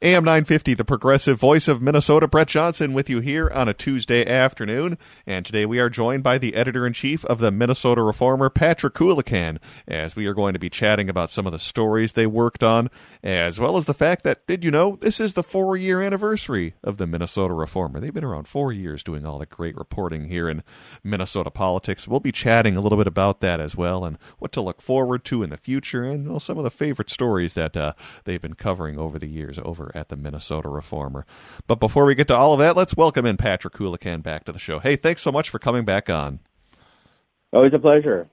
AM 950, the progressive voice of Minnesota, Brett Johnson, with you here on a Tuesday afternoon. And today we are joined by the editor in chief of the Minnesota Reformer, Patrick Coolican, as we are going to be chatting about some of the stories they worked on, as well as the fact that, did you know, this is the four year anniversary of the Minnesota Reformer. They've been around four years doing all the great reporting here in Minnesota politics. We'll be chatting a little bit about that as well and what to look forward to in the future and well, some of the favorite stories that uh, they've been covering over the years over at the Minnesota Reformer. But before we get to all of that, let's welcome in Patrick Coolican back to the show. Hey, thanks so much for coming back on. Always a pleasure.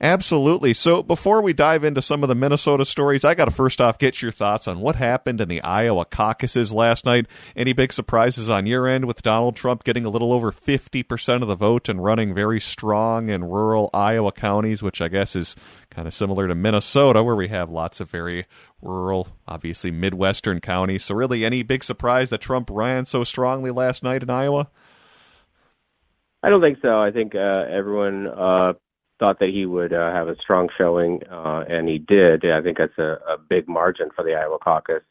Absolutely. So before we dive into some of the Minnesota stories, I got to first off get your thoughts on what happened in the Iowa caucuses last night. Any big surprises on your end with Donald Trump getting a little over 50% of the vote and running very strong in rural Iowa counties, which I guess is kind of similar to Minnesota, where we have lots of very rural, obviously Midwestern counties. So, really, any big surprise that Trump ran so strongly last night in Iowa? I don't think so. I think uh, everyone uh, thought that he would uh, have a strong showing, uh, and he did. I think that's a, a big margin for the Iowa caucus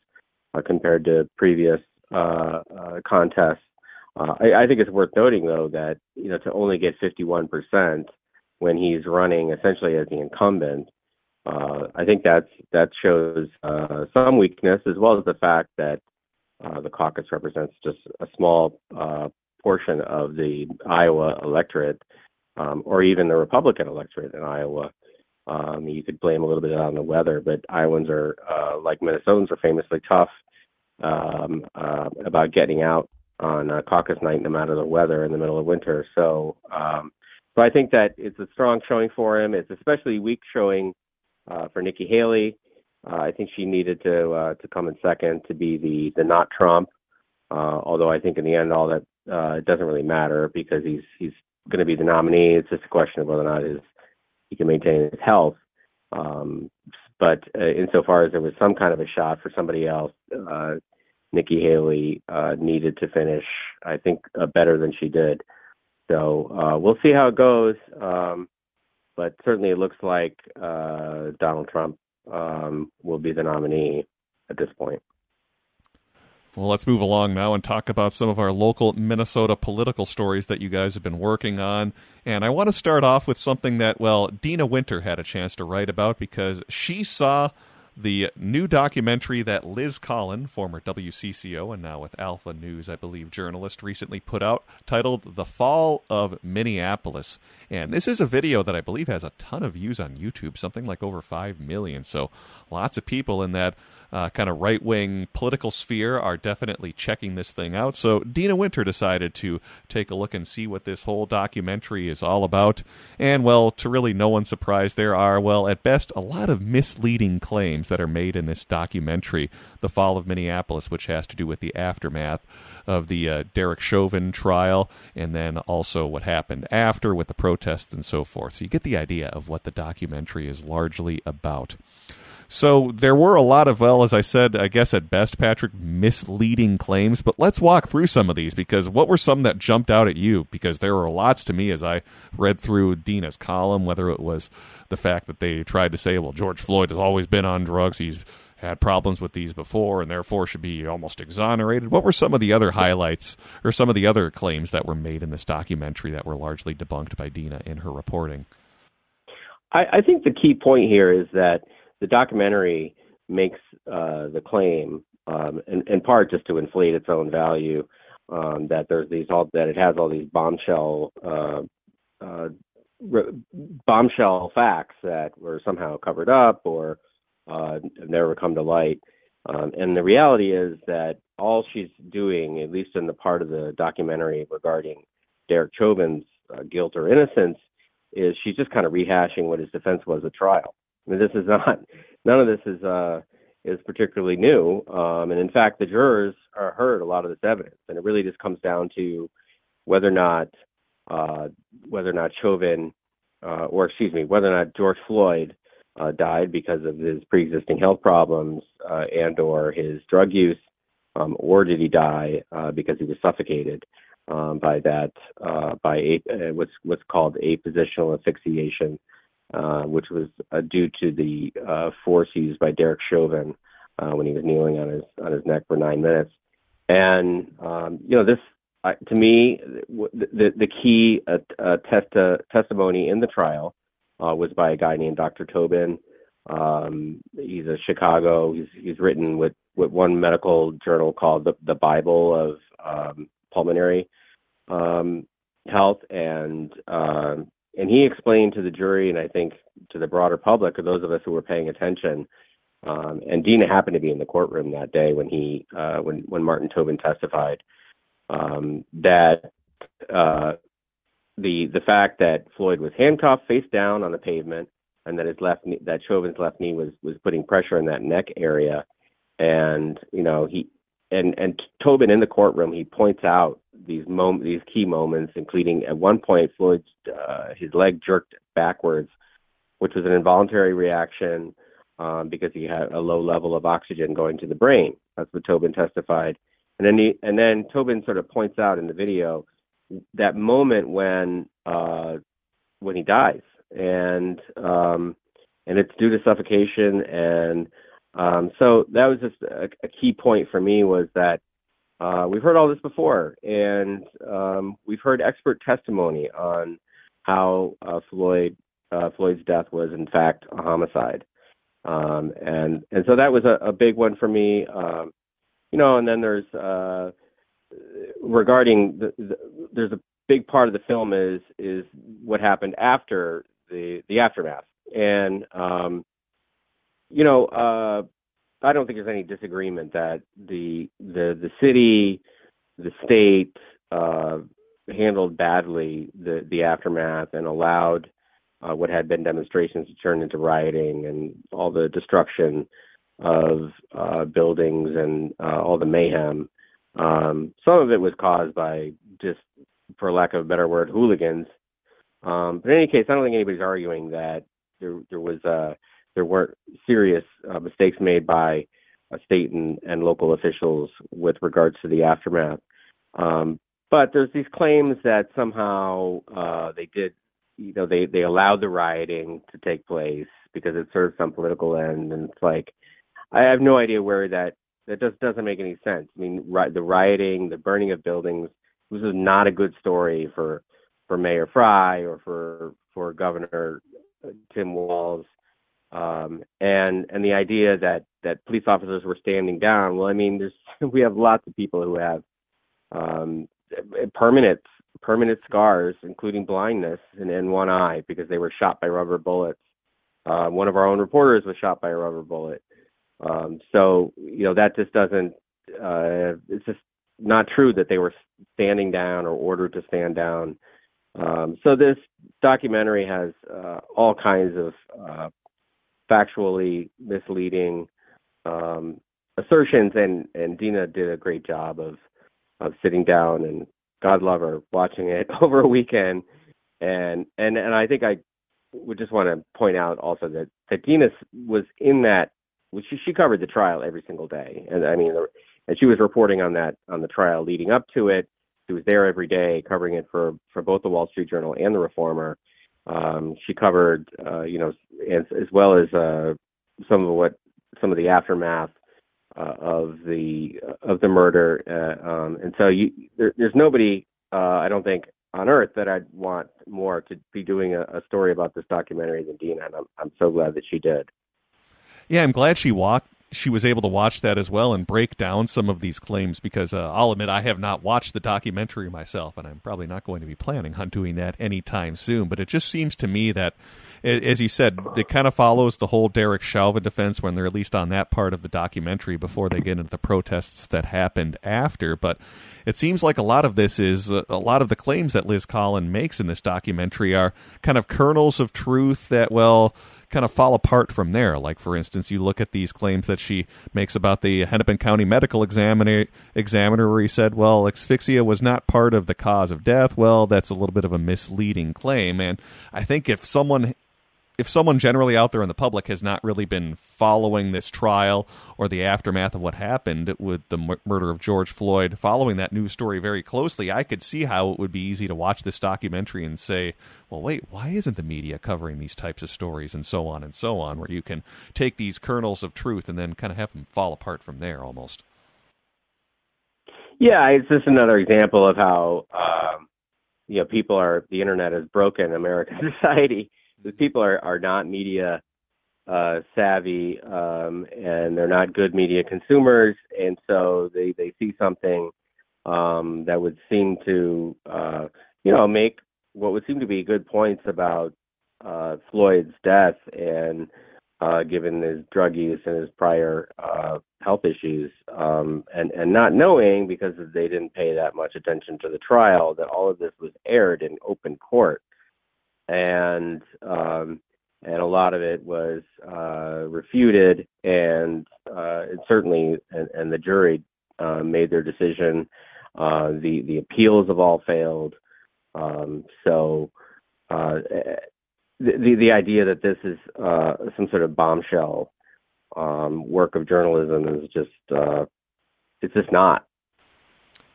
uh, compared to previous uh, uh, contests. Uh, I, I think it's worth noting, though, that you know to only get 51 percent when he's running essentially as the incumbent, uh, I think that's that shows uh, some weakness, as well as the fact that uh, the caucus represents just a small uh, portion of the Iowa electorate, um, or even the Republican electorate in Iowa. Um, you could blame a little bit on the weather, but Iowans are, uh, like Minnesotans, are famously tough um, uh, about getting out on uh, caucus night, no matter the weather in the middle of winter. So, um, so I think that it's a strong showing for him. It's especially weak showing uh, for Nikki Haley. Uh, I think she needed to uh, to come in second to be the the not Trump. Uh, although I think in the end all that uh, doesn't really matter because he's he's going to be the nominee. It's just a question of whether or not his he can maintain his health. Um, but uh, insofar as there was some kind of a shot for somebody else, uh, Nikki Haley uh, needed to finish, I think, uh, better than she did. So uh, we'll see how it goes. Um, but certainly it looks like uh, Donald Trump um, will be the nominee at this point. Well, let's move along now and talk about some of our local Minnesota political stories that you guys have been working on. And I want to start off with something that, well, Deena Winter had a chance to write about because she saw the new documentary that Liz Collin, former WCCO and now with Alpha News, I believe, journalist, recently put out, titled The Fall of Minneapolis. And this is a video that I believe has a ton of views on YouTube, something like over 5 million. So lots of people in that uh, kind of right wing political sphere are definitely checking this thing out. So Deena Winter decided to take a look and see what this whole documentary is all about. And, well, to really no one's surprise, there are, well, at best, a lot of misleading claims that are made in this documentary, The Fall of Minneapolis, which has to do with the aftermath of the uh, Derek Chauvin trial, and then also what happened after with the protests and so forth. So you get the idea of what the documentary is largely about. So there were a lot of, well, as I said, I guess at best, Patrick, misleading claims. But let's walk through some of these because what were some that jumped out at you? Because there were lots to me as I read through Deena's column, whether it was the fact that they tried to say, well, George Floyd has always been on drugs. He's had problems with these before and therefore should be almost exonerated. What were some of the other highlights or some of the other claims that were made in this documentary that were largely debunked by Dina in her reporting? I, I think the key point here is that the documentary makes uh, the claim, um, in, in, part just to inflate its own value, um, that there's these all that it has all these bombshell uh, uh, bombshell facts that were somehow covered up or uh, never come to light. Um, and the reality is that all she's doing, at least in the part of the documentary regarding Derek Chauvin's uh, guilt or innocence, is she's just kind of rehashing what his defense was at trial. I mean, this is not none of this is uh, is particularly new, um, and in fact, the jurors are heard a lot of this evidence, and it really just comes down to whether or not uh, whether or not Chauvin, uh, or excuse me, whether or not George Floyd uh, died because of his pre-existing health problems uh, and or his drug use, um, or did he die uh, because he was suffocated um, by that uh, by a, uh, what's what's called a positional asphyxiation uh, which was uh, due to the uh, force used by Derek Chauvin uh, when he was kneeling on his on his neck for nine minutes. And um, you know, this uh, to me, the the key uh, uh, uh, testimony in the trial uh, was by a guy named Dr. Tobin. Um, he's a Chicago. He's he's written with with one medical journal called the the Bible of um, pulmonary um, health, and um, and he explained to the jury, and I think to the broader public, or those of us who were paying attention, um, and Deena happened to be in the courtroom that day when he uh, when when Martin Tobin testified um, that uh, the the fact that Floyd was handcuffed face down on the pavement and that his left knee, that Chauvin's left knee was was putting pressure in that neck area, and you know he and and Tobin in the courtroom he points out these mom these key moments, including at one point Floyd's uh, his leg jerked backwards, which was an involuntary reaction um, because he had a low level of oxygen going to the brain. That's what Tobin testified. And then he, and then Tobin sort of points out in the video that moment when uh, when he dies, and um, and it's due to suffocation. And um, so that was just a, a key point for me was that uh, we've heard all this before, and um, we've heard expert testimony on how uh, Floyd uh, Floyd's death was in fact a homicide. Um, and and so that was a, a big one for me. Um, you know, and then there's uh, regarding the, the, there's a big part of the film is is what happened after the the aftermath, and um, you know, uh, I don't think there's any disagreement that the the the city, the state uh, handled badly the the aftermath and allowed uh, what had been demonstrations to turn into rioting and all the destruction of uh, buildings and uh, all the mayhem. Um, some of it was caused by just, for lack of a better word, hooligans. Um, but in any case, I don't think anybody's arguing that there there was uh, there weren't serious uh, mistakes made by uh, state and, and local officials with regards to the aftermath. Um, but there's these claims that somehow uh, they did you know they they allowed the rioting to take place because it served some political end. And it's like i have no idea where that that just doesn't make any sense. I mean the rioting the burning of buildings this is not a good story for for mayor Fry or for for governor uh, tim walz um and and the idea that that police officers were standing down well i mean there's we have lots of people who have um permanent permanent scars, including blindness in, in one eye because they were shot by rubber bullets. Uh, one of our own reporters was shot by a rubber bullet. Um, so you know that just doesn't. Uh, it's just not true that they were standing down or ordered to stand down. Um, so this documentary has uh, all kinds of uh, factually misleading um, assertions, and and Deena did a great job of of sitting down and God love her, watching it over a weekend, and and and I think I would just want to point out also that that Deena was in that. She she covered the trial every single day, and I mean, and she was reporting on that on the trial leading up to it. She was there every day covering it for for both the Wall Street Journal and the Reformer. Um, she covered, uh, you know, as, as well as uh, some of what some of the aftermath uh, of the of the murder, uh, um, and so you, there, there's nobody uh, I don't think on earth that I'd want more to be doing a, a story about this documentary than Deena, and I'm I'm so glad that she did. Yeah, I'm glad she walked she was able to watch that as well and break down some of these claims because uh, I'll admit I have not watched the documentary myself, and I'm probably not going to be planning on doing that anytime soon. But it just seems to me that, as he said, it kind of follows the whole Derek Chauvin defense when they're at least on that part of the documentary before they get into the protests that happened after. But it seems like a lot of this is uh, a lot of the claims that Liz Collin makes in this documentary are kind of kernels of truth that, well, kind of fall apart from there. Like, for instance, you look at these claims that she makes about the Hennepin County Medical Examiner, examiner where he said, well, asphyxia was not part of the cause of death. Well, that's a little bit of a misleading claim. And I think if someone if someone generally out there in the public has not really been following this trial or the aftermath of what happened with the m- murder of George Floyd, following that news story very closely, I could see how it would be easy to watch this documentary and say, well, wait, why isn't the media covering these types of stories and so on and so on, where you can take these kernels of truth and then kind of have them fall apart from there almost? Yeah, it's just another example of how, um, you know, people are, the internet has broken American society people are are not media uh, savvy um, and they're not good media consumers, and so they they see something um, that would seem to uh, you know make what would seem to be good points about uh, Floyd's death and uh, given his drug use and his prior uh, health issues, um, and and not knowing because they didn't pay that much attention to the trial that all of this was aired in open court and um, and a lot of it was uh, refuted, and uh, it certainly and, and the jury uh, made their decision. Uh, the the appeals have all failed, um, so uh, the the idea that this is uh, some sort of bombshell um, work of journalism is just it's just not.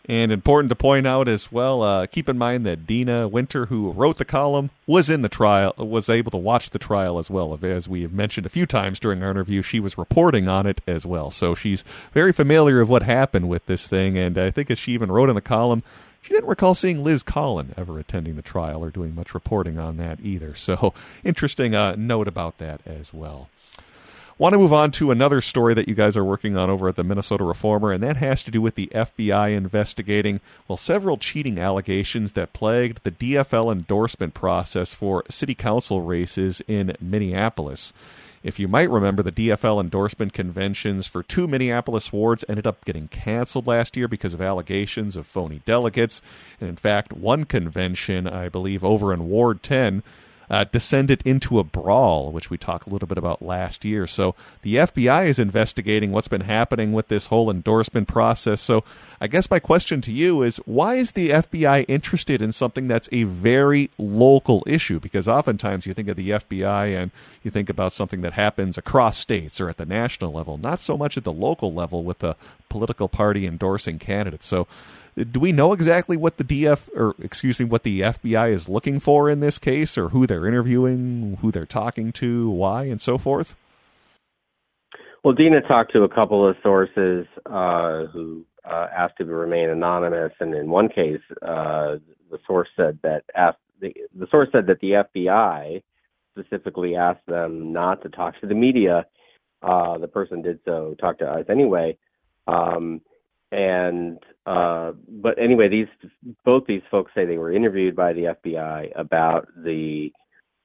And important to point out as well, uh, keep in mind that Deena Winter, who wrote the column, was in the trial, was able to watch the trial as well. As we have mentioned a few times during our interview, she was reporting on it as well. So she's very familiar of what happened with this thing. And I think as she even wrote in the column, she didn't recall seeing Liz Collin ever attending the trial or doing much reporting on that either. So interesting uh, note about that as well. Want to move on to another story that you guys are working on over at the Minnesota Reformer, and that has to do with the FBI investigating, well, several cheating allegations that plagued the DFL endorsement process for city council races in Minneapolis. If you might remember, the DFL endorsement conventions for two Minneapolis wards ended up getting canceled last year because of allegations of phony delegates. And in fact, one convention, I believe, over in Ward 10, uh, descended into a brawl, which we talked a little bit about last year. So the FBI is investigating what's been happening with this whole endorsement process. So I guess my question to you is why is the FBI interested in something that's a very local issue? Because oftentimes you think of the FBI and you think about something that happens across states or at the national level, not so much at the local level with the political party endorsing candidates. So do we know exactly what the DF or excuse me what the FBI is looking for in this case, or who they're interviewing, who they're talking to, why, and so forth? Well, Deena talked to a couple of sources uh, who uh, asked to remain anonymous, and in one case, uh, the source said that asked, the, the source said that the FBI specifically asked them not to talk to the media. Uh, the person did so, talk to us anyway. Um, and uh, but anyway, these both these folks say they were interviewed by the FBI about the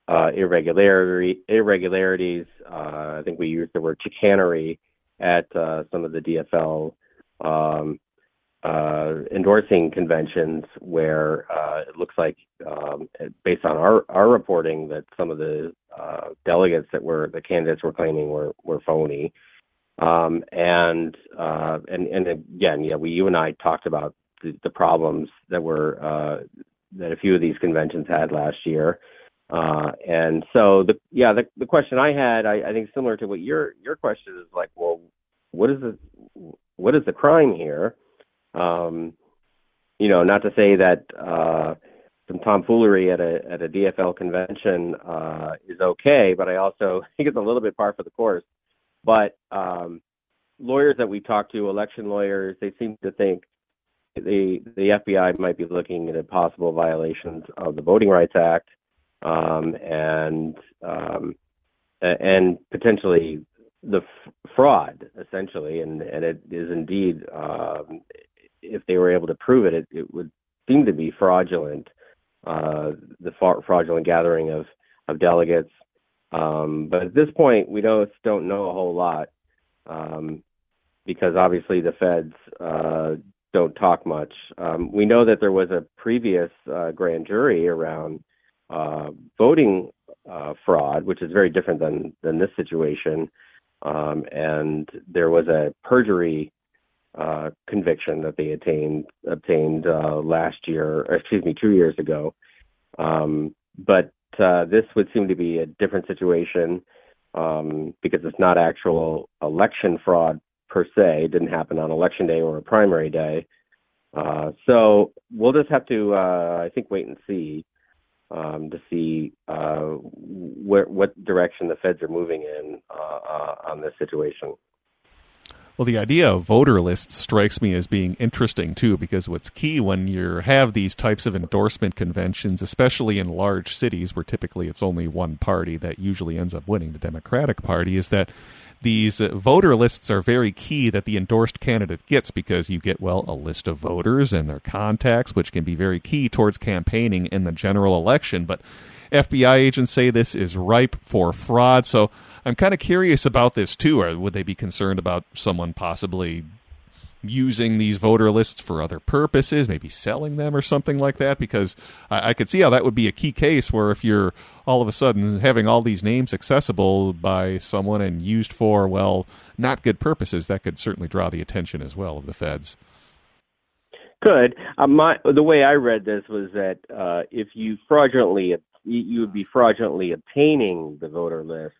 uh, irregularity, irregularities. Uh, I think we used the word chicanery at uh, some of the DFL um, uh, endorsing conventions, where uh, it looks like, um, based on our our reporting, that some of the delegates that were the candidates were claiming were were phony. Um, and uh, and and again, yeah, we you and I talked about the, the problems that were uh, that a few of these conventions had last year. Uh, and so the yeah the the question I had I, I think similar to what your your question is like well what is the what is the crime here um, you know not to say that uh, some tomfoolery at a at a DFL convention uh, is okay but I also think it's a little bit par for the course but um, lawyers that we talk to, election lawyers, they seem to think the the FBI might be looking at possible violations of the Voting Rights Act um, and um, and potentially the f- fraud, essentially, and and it is indeed, um, if they were able to prove it, it, it would seem to be fraudulent. Uh, the fraudulent gathering of of delegates um, but at this point, we don't don't know a whole lot um, because obviously the feds uh, don't talk much. Um, we know that there was a previous uh, grand jury around uh, voting uh, fraud, which is very different than than this situation, um, and there was a perjury uh, conviction that they attained obtained uh, last year, excuse me, two years ago. Um, but uh, this would seem to be a different situation um, because it's not actual election fraud per se. It didn't happen on election day or a primary day. Uh, so we'll just have to, uh, I think, wait and see um, to see uh, what direction the feds are moving in uh, uh, on this situation. Well, the idea of voter lists strikes me as being interesting too, because what's key when you have these types of endorsement conventions, especially in large cities where typically it's only one party that usually ends up winning, the Democratic Party, is that these uh, voter lists are very key that the endorsed candidate gets because you get, well, a list of voters and their contacts, which can be very key towards campaigning in the general election. But FBI agents say this is ripe for fraud. So I'm kind of curious about this too. Or would they be concerned about someone possibly using these voter lists for other purposes, maybe selling them or something like that? Because I, I, could see how that would be a key case where if you're all of a sudden having all these names accessible by someone and used for, well, not good purposes, that could certainly draw the attention as well of the feds. Could. Uh, my, the way I read this was that uh, if you fraudulently, you would be fraudulently obtaining the voter list,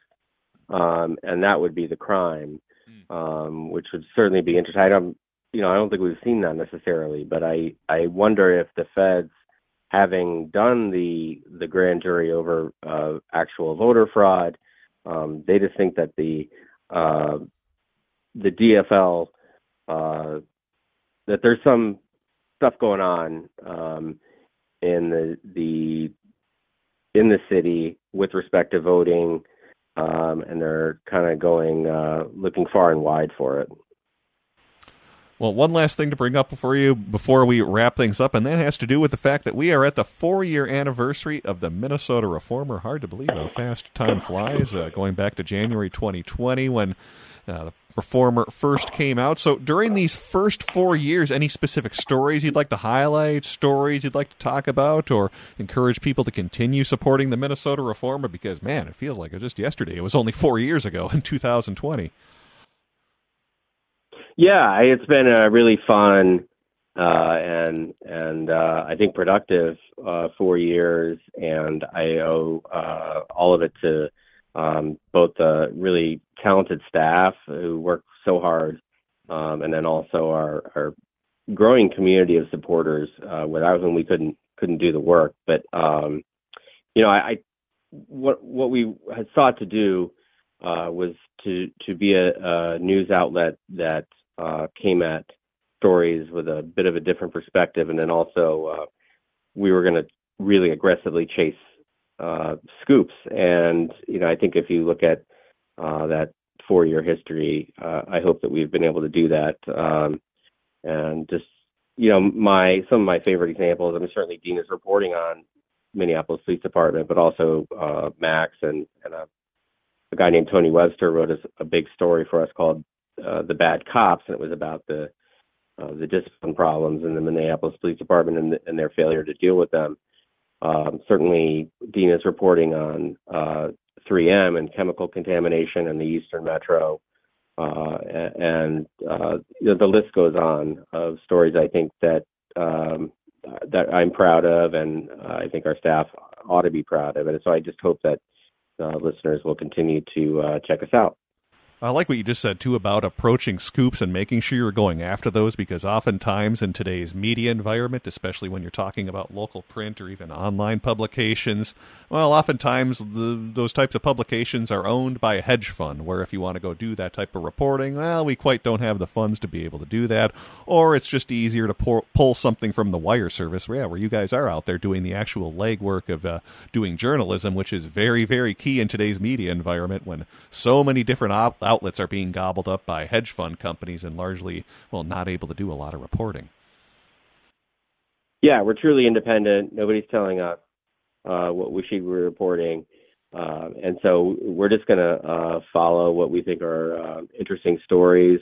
um, and that would be the crime, hmm. um, which would certainly be interesting. I don't, you know, I don't think we've seen that necessarily, but I, I wonder if the feds, having done the the grand jury over uh, actual voter fraud, um, they just think that the uh, the DFL uh, that there's some stuff going on um, in the the in the city with respect to voting um, and they're kind of going uh, looking far and wide for it. Well, one last thing to bring up for you before we wrap things up, and that has to do with the fact that we are at the four year anniversary of the Minnesota Reformer. Hard to believe how fast time flies, uh, going back to January 2020 when uh, the Reformer first came out. So during these first four years, any specific stories you'd like to highlight, stories you'd like to talk about, or encourage people to continue supporting the Minnesota Reformer? Because man, it feels like it was just yesterday. It was only four years ago in 2020. Yeah, it's been a really fun uh, and and uh, I think productive uh, four years, and I owe uh, all of it to um, both the really talented staff who work so hard, um, and then also our, our growing community of supporters. Uh, without whom we couldn't couldn't do the work. But um, you know, I, I what what we had sought to do uh, was to to be a, a news outlet that uh, came at stories with a bit of a different perspective, and then also uh, we were going to really aggressively chase uh, scoops. And you know, I think if you look at uh, that four-year history, uh, I hope that we've been able to do that. Um, and just you know, my some of my favorite examples. I mean, certainly Deena's reporting on Minneapolis Police Department, but also uh, Max and and a, a guy named Tony Webster wrote a, a big story for us called uh, "The Bad Cops," and it was about the uh, the discipline problems in the Minneapolis Police Department and, the, and their failure to deal with them. Um, certainly, Deena's reporting on uh, 3M and chemical contamination in the Eastern Metro, uh, and uh, the list goes on of stories I think that um, that I'm proud of, and uh, I think our staff ought to be proud of. And so I just hope that uh, listeners will continue to uh, check us out. I like what you just said too about approaching scoops and making sure you're going after those because oftentimes in today's media environment, especially when you're talking about local print or even online publications, well, oftentimes the, those types of publications are owned by a hedge fund. Where if you want to go do that type of reporting, well, we quite don't have the funds to be able to do that, or it's just easier to pour, pull something from the wire service, yeah, where you guys are out there doing the actual legwork of uh, doing journalism, which is very, very key in today's media environment when so many different op- outlets are being gobbled up by hedge fund companies and largely, well, not able to do a lot of reporting. Yeah, we're truly independent. Nobody's telling us uh, what we should be reporting. Uh, and so we're just going to uh, follow what we think are uh, interesting stories,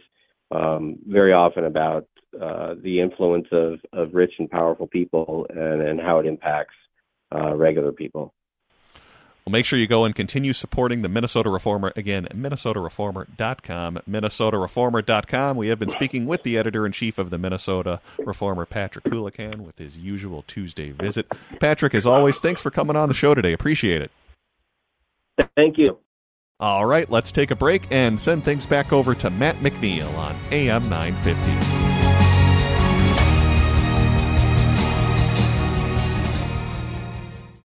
um, very often about uh, the influence of, of rich and powerful people and, and how it impacts uh, regular people. Well, make sure you go and continue supporting the Minnesota Reformer. Again, minnesotareformer.com, minnesotareformer.com. We have been speaking with the editor in chief of the Minnesota Reformer, Patrick Coolican, with his usual Tuesday visit. Patrick, as always, thanks for coming on the show today. Appreciate it. Thank you. All right, let's take a break and send things back over to Matt McNeil on AM 950.